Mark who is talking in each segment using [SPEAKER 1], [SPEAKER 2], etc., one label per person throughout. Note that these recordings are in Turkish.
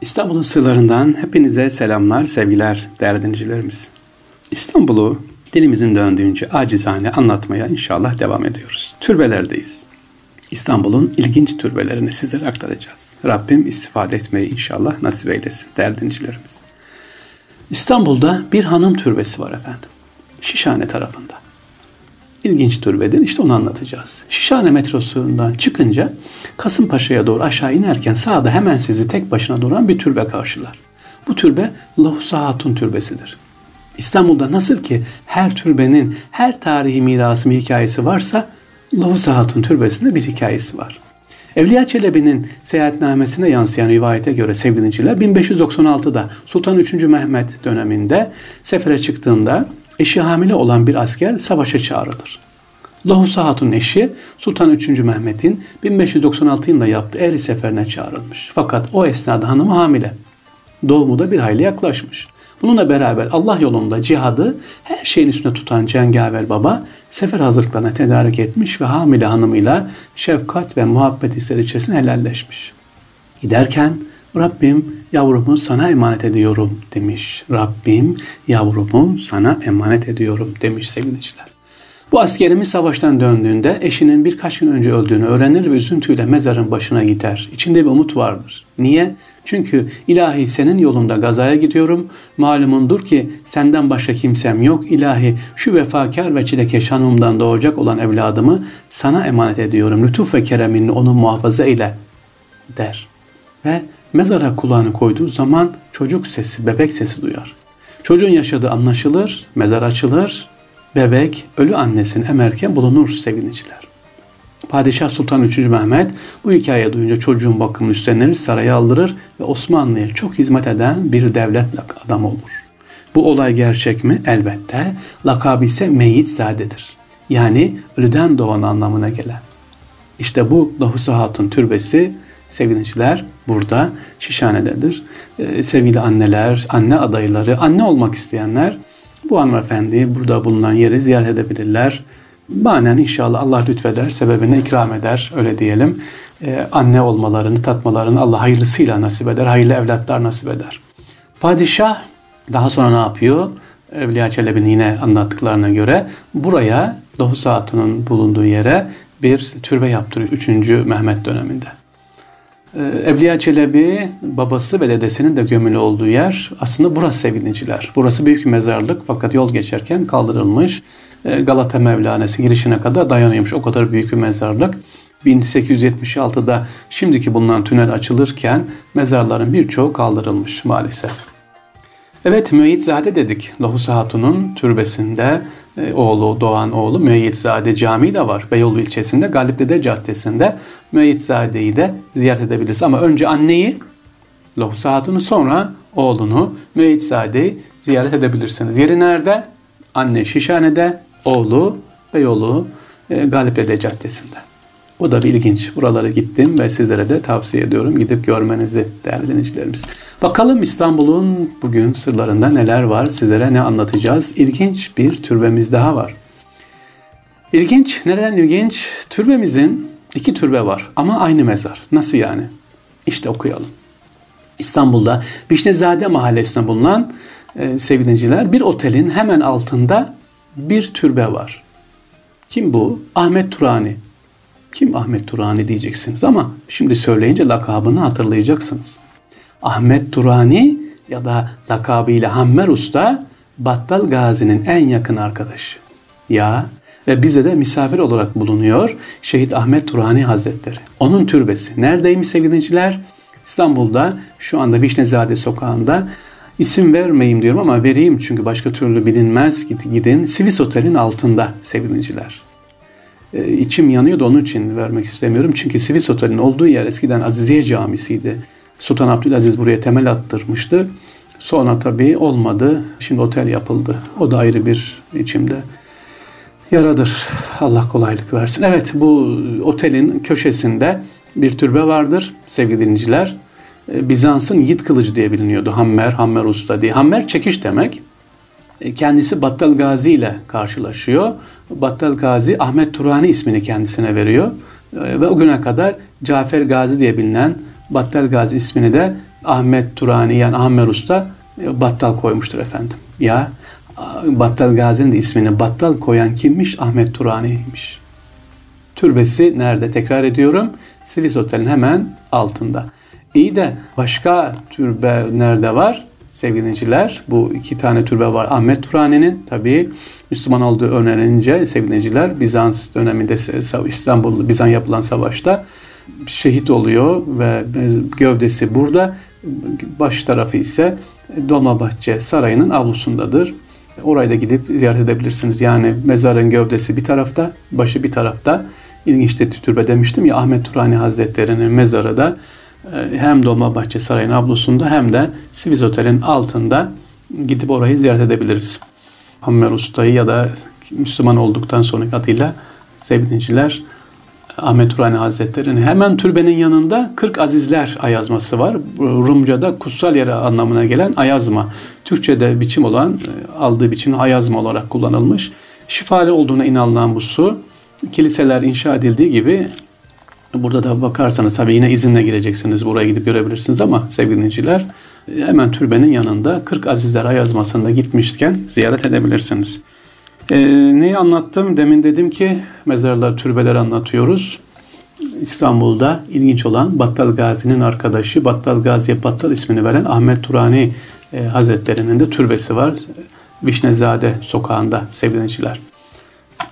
[SPEAKER 1] İstanbul'un sırlarından hepinize selamlar, sevgiler değerli dinleyicilerimiz. İstanbul'u dilimizin döndüğünce acizane anlatmaya inşallah devam ediyoruz. Türbelerdeyiz. İstanbul'un ilginç türbelerini sizlere aktaracağız. Rabbim istifade etmeyi inşallah nasip eylesin değerli dinleyicilerimiz. İstanbul'da bir hanım türbesi var efendim. Şişhane tarafında. İlginç türbedir. İşte onu anlatacağız. Şişhane metrosundan çıkınca Kasımpaşa'ya doğru aşağı inerken sağda hemen sizi tek başına duran bir türbe karşılar. Bu türbe Lahusa Hatun Türbesi'dir. İstanbul'da nasıl ki her türbenin her tarihi mirası bir hikayesi varsa Lahusa Hatun Türbesi'nde bir hikayesi var. Evliya Çelebi'nin seyahatnamesine yansıyan rivayete göre sevgiliciler 1596'da Sultan 3. Mehmet döneminde sefere çıktığında eşi hamile olan bir asker savaşa çağrılır. Lohusa Hatun eşi Sultan 3. Mehmet'in 1596 yılında yaptığı Eri seferine çağrılmış. Fakat o esnada hanımı hamile. Doğumu da bir hayli yaklaşmış. Bununla beraber Allah yolunda cihadı her şeyin üstüne tutan cengaver baba sefer hazırlıklarına tedarik etmiş ve hamile hanımıyla şefkat ve muhabbet hisleri içerisinde helalleşmiş. Giderken Rabbim yavrumu sana emanet ediyorum demiş. Rabbim yavrumu sana emanet ediyorum demiş sevgiliciler. Bu askerimiz savaştan döndüğünde eşinin birkaç gün önce öldüğünü öğrenir ve üzüntüyle mezarın başına gider. İçinde bir umut vardır. Niye? Çünkü ilahi senin yolunda gazaya gidiyorum. Malumundur ki senden başka kimsem yok. İlahi şu vefakar ve çilekeş hanımdan doğacak olan evladımı sana emanet ediyorum. Lütuf ve kereminle onu muhafaza eyle der. Ve mezara kulağını koyduğu zaman çocuk sesi, bebek sesi duyar. Çocuğun yaşadığı anlaşılır, mezar açılır, bebek ölü annesini emerken bulunur seviniciler. Padişah Sultan 3. Mehmet bu hikaye duyunca çocuğun bakımını üstlenir, saraya aldırır ve Osmanlı'ya çok hizmet eden bir devlet adam olur. Bu olay gerçek mi? Elbette. Lakabı ise Meyitzadedir. Yani ölüden doğan anlamına gelen. İşte bu Lahusa Hatun türbesi sevgiliciler burada Şişhane'dedir. Ee, sevgili anneler, anne adayları, anne olmak isteyenler bu hanımefendiyi burada bulunan yeri ziyaret edebilirler. Banen inşallah Allah lütfeder, sebebine ikram eder, öyle diyelim. Ee, anne olmalarını, tatmalarını Allah hayırlısıyla nasip eder, hayırlı evlatlar nasip eder. Padişah daha sonra ne yapıyor? Evliya Çelebi'nin yine anlattıklarına göre buraya Doğu Hatun'un bulunduğu yere bir türbe yaptırıyor 3. Mehmet döneminde. Ee, Evliya Çelebi babası ve dedesinin de gömülü olduğu yer aslında burası sevgiliciler. Burası büyük bir mezarlık fakat yol geçerken kaldırılmış. Ee, Galata Mevlanesi girişine kadar dayanıyormuş. O kadar büyük bir mezarlık. 1876'da şimdiki bulunan tünel açılırken mezarların birçoğu kaldırılmış maalesef. Evet Müeyyidzade dedik. Lohus Hatun'un türbesinde e, oğlu Doğan oğlu Müeyyidzade Camii de var. Beyoğlu ilçesinde Galipdede Caddesi'nde Müeyyidzade'yi de ziyaret edebiliriz. Ama önce anneyi Lohus Hatun'u sonra oğlunu Müeyyidzade'yi ziyaret edebilirsiniz. Yeri nerede? Anne Şişhane'de, oğlu Beyoğlu e, Galipdede Caddesi'nde. O da bir ilginç. Buralara gittim ve sizlere de tavsiye ediyorum. Gidip görmenizi değerli dinleyicilerimiz. Bakalım İstanbul'un bugün sırlarında neler var? Sizlere ne anlatacağız? İlginç bir türbemiz daha var. İlginç. Neden ilginç? Türbemizin iki türbe var ama aynı mezar. Nasıl yani? İşte okuyalım. İstanbul'da Vişnezade mahallesinde bulunan e, sevgiliciler bir otelin hemen altında bir türbe var. Kim bu? Ahmet Turani. Kim Ahmet Turani diyeceksiniz ama şimdi söyleyince lakabını hatırlayacaksınız. Ahmet Turani ya da lakabıyla Hammer Usta Battal Gazi'nin en yakın arkadaşı. Ya ve bize de misafir olarak bulunuyor Şehit Ahmet Turani Hazretleri. Onun türbesi. Neredeymiş sevgili dinleyiciler? İstanbul'da şu anda Vişnezade sokağında isim vermeyeyim diyorum ama vereyim çünkü başka türlü bilinmez gidin. Sivis Otel'in altında sevgili dinleyiciler. E, içim yanıyordu onun için vermek istemiyorum. Çünkü Sivis Otel'in olduğu yer eskiden Aziziye Camisi'ydi. Sultan Abdülaziz buraya temel attırmıştı. Sonra tabii olmadı. Şimdi otel yapıldı. O da ayrı bir içimde yaradır. Allah kolaylık versin. Evet bu otelin köşesinde bir türbe vardır sevgili dinleyiciler. E, Bizans'ın yiğit kılıcı diye biliniyordu. Hammer, Hammer Usta diye. Hammer çekiş demek. E, kendisi Battal Gazi ile karşılaşıyor. Battal Gazi Ahmet Turani ismini kendisine veriyor. E, ve o güne kadar Cafer Gazi diye bilinen Battal Gazi ismini de Ahmet Turani yani Ahmet Usta e, battal koymuştur efendim. Ya Battal Gazi'nin de ismini battal koyan kimmiş? Ahmet Turani'ymiş. Türbesi nerede? Tekrar ediyorum. Sivis Otel'in hemen altında. İyi de başka türbe nerede var? Sevgili dinleyiciler bu iki tane türbe var. Ahmet Turani'nin tabii Müslüman olduğu öğrenince sevgili dinleyiciler Bizans döneminde İstanbul Bizans yapılan savaşta şehit oluyor ve gövdesi burada. Baş tarafı ise Dolmabahçe Sarayı'nın avlusundadır. Orayı da gidip ziyaret edebilirsiniz. Yani mezarın gövdesi bir tarafta, başı bir tarafta. İlginçti türbe demiştim ya Ahmet Turani Hazretleri'nin mezarı da hem Dolmabahçe Sarayı'nın avlusunda hem de Siviz Otel'in altında gidip orayı ziyaret edebiliriz. Hammer Usta'yı ya da Müslüman olduktan sonraki adıyla sevdinciler Ahmet Turani Hazretleri'nin hemen türbenin yanında 40 azizler ayazması var. Rumca'da kutsal yere anlamına gelen ayazma. Türkçe'de biçim olan e, aldığı biçim ayazma olarak kullanılmış. Şifalı olduğuna inanılan bu su kiliseler inşa edildiği gibi burada da bakarsanız tabii yine izinle gireceksiniz. Buraya gidip görebilirsiniz ama sevgili dinleyiciler hemen türbenin yanında 40 azizler ayazmasında gitmişken ziyaret edebilirsiniz. E, neyi anlattım? Demin dedim ki mezarlar, türbeler anlatıyoruz. İstanbul'da ilginç olan Battal Gazi'nin arkadaşı, Battal Gazi'ye Battal ismini veren Ahmet Turani e, Hazretleri'nin de türbesi var. Vişnezade sokağında sevgiliciler.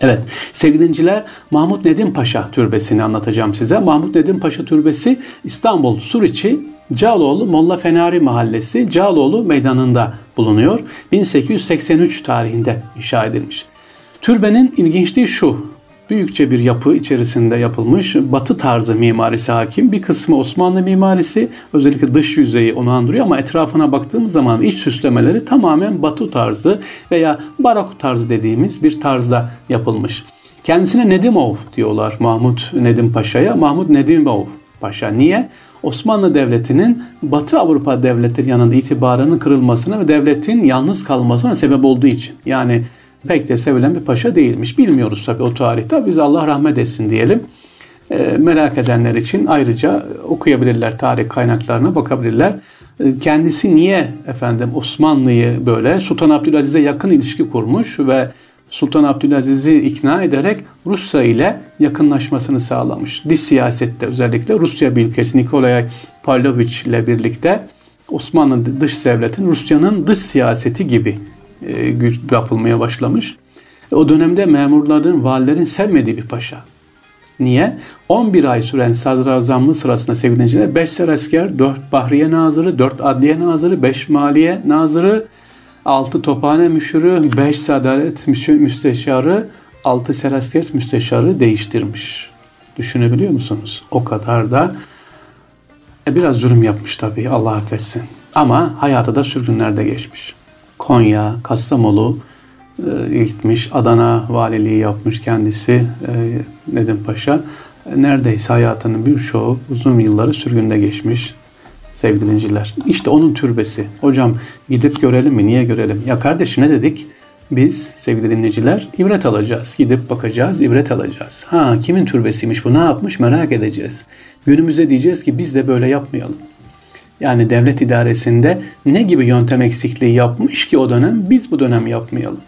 [SPEAKER 1] Evet, sevgiliciler Mahmut Nedim Paşa Türbesi'ni anlatacağım size. Mahmut Nedim Paşa Türbesi İstanbul Suriçi Cağaloğlu Molla Fenari Mahallesi Cağaloğlu Meydanı'nda bulunuyor. 1883 tarihinde inşa edilmiş. Türbenin ilginçliği şu. Büyükçe bir yapı içerisinde yapılmış batı tarzı mimarisi hakim. Bir kısmı Osmanlı mimarisi özellikle dış yüzeyi onu andırıyor ama etrafına baktığımız zaman iç süslemeleri tamamen batı tarzı veya barok tarzı dediğimiz bir tarzda yapılmış. Kendisine Nedimov diyorlar Mahmut Nedim Paşa'ya. Mahmut Nedimov Paşa. Niye? Osmanlı Devleti'nin Batı Avrupa devletleri yanında itibarının kırılmasına ve devletin yalnız kalmasına sebep olduğu için. Yani pek de sevilen bir paşa değilmiş. Bilmiyoruz tabii o tarihte. Biz Allah rahmet etsin diyelim. E, merak edenler için ayrıca okuyabilirler, tarih kaynaklarına bakabilirler. E, kendisi niye efendim Osmanlı'yı böyle Sultan Abdülaziz'e yakın ilişki kurmuş ve Sultan Abdülaziz'i ikna ederek Rusya ile yakınlaşmasını sağlamış. Dış siyasette özellikle Rusya ülkesi Nikolay Pavlovich ile birlikte Osmanlı dış devletin Rusya'nın dış siyaseti gibi yapılmaya başlamış. O dönemde memurların, valilerin sevmediği bir paşa. Niye? 11 ay süren sadrazamlığı sırasında sevgili 5 serasker, 4 bahriye nazırı, 4 adliye nazırı, 5 maliye nazırı, 6 tophane müşürü, 5 sadalet müsteşarı, 6 serasker müsteşarı değiştirmiş. Düşünebiliyor musunuz? O kadar da e, biraz zulüm yapmış tabii Allah affetsin. Ama hayata da sürgünlerde geçmiş. Konya, Kastamonu e, gitmiş. Adana valiliği yapmış kendisi e, Nedim Paşa. Neredeyse hayatının birçoğu uzun yılları sürgünde geçmiş sevgili dinciler. İşte onun türbesi. Hocam gidip görelim mi? Niye görelim? Ya kardeşim ne dedik? Biz sevgili dinleyiciler ibret alacağız. Gidip bakacağız, ibret alacağız. Ha kimin türbesiymiş bu? Ne yapmış? Merak edeceğiz. Günümüze diyeceğiz ki biz de böyle yapmayalım yani devlet idaresinde ne gibi yöntem eksikliği yapmış ki o dönem biz bu dönem yapmayalım.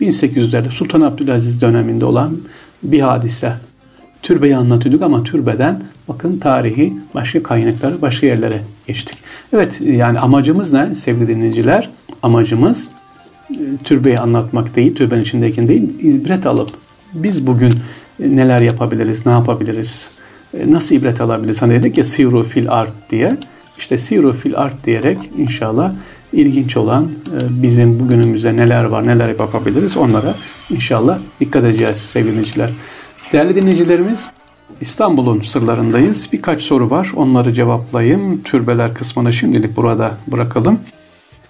[SPEAKER 1] 1800'lerde Sultan Abdülaziz döneminde olan bir hadise. Türbeyi anlatıyorduk ama türbeden bakın tarihi başka kaynaklara, başka yerlere geçtik. Evet yani amacımız ne sevgili dinleyiciler? Amacımız e, türbeyi anlatmak değil, türbenin içindeki değil, ibret alıp biz bugün neler yapabiliriz, ne yapabiliriz, e, nasıl ibret alabiliriz? Hani dedik ya siru fil art diye. İşte siru art diyerek inşallah ilginç olan e, bizim bugünümüzde neler var neler yapabiliriz onlara inşallah dikkat edeceğiz sevgili dinleyiciler. Değerli dinleyicilerimiz İstanbul'un sırlarındayız. Birkaç soru var. Onları cevaplayayım. Türbeler kısmını şimdilik burada bırakalım.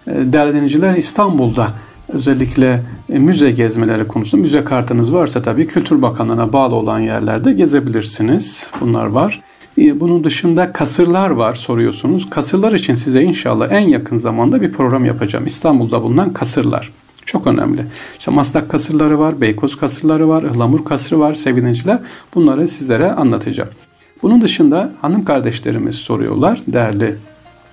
[SPEAKER 1] E, değerli dinleyiciler İstanbul'da özellikle e, müze gezmeleri konusunda müze kartınız varsa tabii Kültür Bakanlığı'na bağlı olan yerlerde gezebilirsiniz. Bunlar var. Ee, bunun dışında kasırlar var soruyorsunuz. Kasırlar için size inşallah en yakın zamanda bir program yapacağım. İstanbul'da bulunan kasırlar. Çok önemli. İşte Maslak kasırları var, Beykoz kasırları var, Ihlamur kasırı var sevgiliciler. Bunları sizlere anlatacağım. Bunun dışında hanım kardeşlerimiz soruyorlar değerli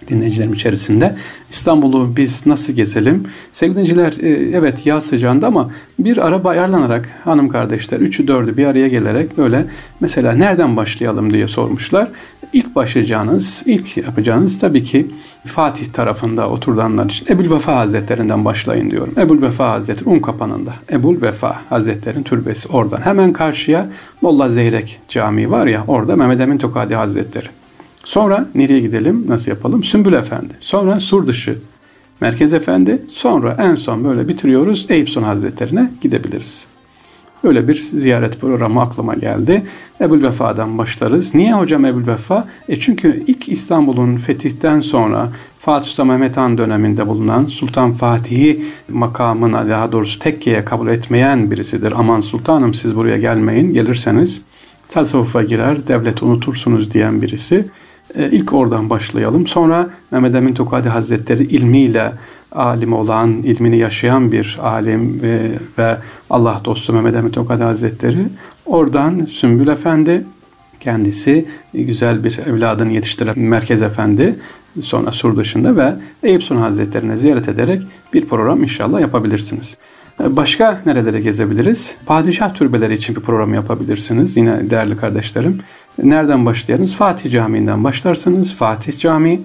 [SPEAKER 1] dinleyicilerim içerisinde. İstanbul'u biz nasıl gezelim? Sevgili dinleyiciler e, evet yaz sıcağında ama bir araba ayarlanarak hanım kardeşler üçü dördü bir araya gelerek böyle mesela nereden başlayalım diye sormuşlar. İlk başlayacağınız, ilk yapacağınız tabii ki Fatih tarafında oturanlar için Ebul Vefa Hazretlerinden başlayın diyorum. Ebul Vefa Hazretleri un kapanında. Ebul Vefa Hazretleri'nin türbesi oradan. Hemen karşıya Molla Zeyrek Camii var ya orada Mehmet Emin Tokadi Hazretleri. Sonra nereye gidelim? Nasıl yapalım? Sümbül Efendi. Sonra Surdışı. Merkez Efendi. Sonra en son böyle bitiriyoruz. Eyüp Hazretlerine gidebiliriz. Öyle bir ziyaret programı aklıma geldi. Ebul Vefa'dan başlarız. Niye hocam Ebul Vefa? E çünkü ilk İstanbul'un fetihten sonra Fatih Sultan Mehmet Han döneminde bulunan Sultan Fatih'i makamına daha doğrusu tekkeye kabul etmeyen birisidir. Aman sultanım siz buraya gelmeyin. Gelirseniz tasavvufa girer, devleti unutursunuz diyen birisi. E, ilk oradan başlayalım. Sonra Mehmet Emin Tokadi Hazretleri ilmiyle alim olan, ilmini yaşayan bir alim ve, ve Allah dostu Mehmet Emin Tokadi Hazretleri. Oradan Sümbül Efendi kendisi güzel bir evladını yetiştiren Merkez Efendi sonra sur dışında ve Eyüp Sultan Hazretlerine ziyaret ederek bir program inşallah yapabilirsiniz. Başka nerelere gezebiliriz? Padişah türbeleri için bir program yapabilirsiniz. Yine değerli kardeşlerim. Nereden başlayarız? Fatih Camii'nden başlarsınız. Fatih Camii.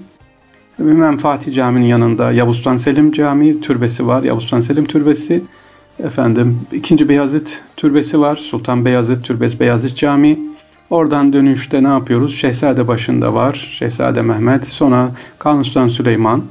[SPEAKER 1] Hemen Fatih Camii'nin yanında Yavuz Sultan Selim Camii türbesi var. Yavuz Sultan Selim Türbesi. Efendim ikinci Beyazıt Türbesi var. Sultan Beyazıt Türbesi Beyazıt Camii. Oradan dönüşte ne yapıyoruz? Şehzade başında var. Şehzade Mehmet. Sonra Kanuni Sultan Süleyman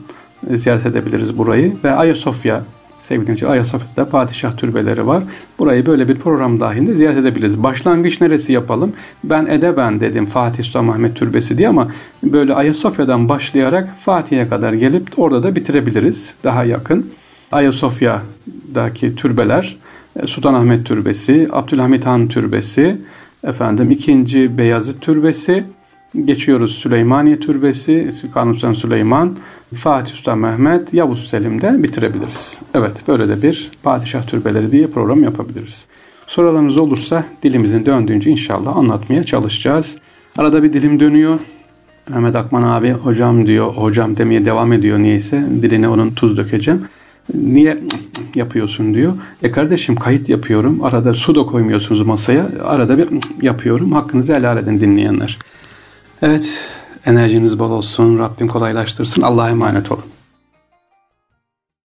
[SPEAKER 1] ziyaret edebiliriz burayı. Ve Ayasofya sevgili dinleyiciler Ayasofya'da padişah türbeleri var. Burayı böyle bir program dahilinde ziyaret edebiliriz. Başlangıç neresi yapalım? Ben Edeben dedim Fatih Sultan Mehmet Türbesi diye ama böyle Ayasofya'dan başlayarak Fatih'e kadar gelip orada da bitirebiliriz. Daha yakın. Ayasofya'daki türbeler e, Sultanahmet Türbesi, Abdülhamit Han Türbesi, efendim ikinci Beyazıt Türbesi, geçiyoruz Süleymaniye Türbesi, Kanuni Süleyman, Fatih Sultan Mehmet, Yavuz Selim'de bitirebiliriz. Evet böyle de bir padişah türbeleri diye program yapabiliriz. Sorularınız olursa dilimizin döndüğünce inşallah anlatmaya çalışacağız. Arada bir dilim dönüyor. Mehmet Akman abi hocam diyor, hocam demeye devam ediyor niyeyse. Diline onun tuz dökeceğim. Niye yapıyorsun diyor. E kardeşim kayıt yapıyorum. Arada su da koymuyorsunuz masaya. Arada bir yapıyorum. Hakkınızı helal edin dinleyenler. Evet enerjiniz bol olsun. Rabbim kolaylaştırsın. Allah'a emanet olun.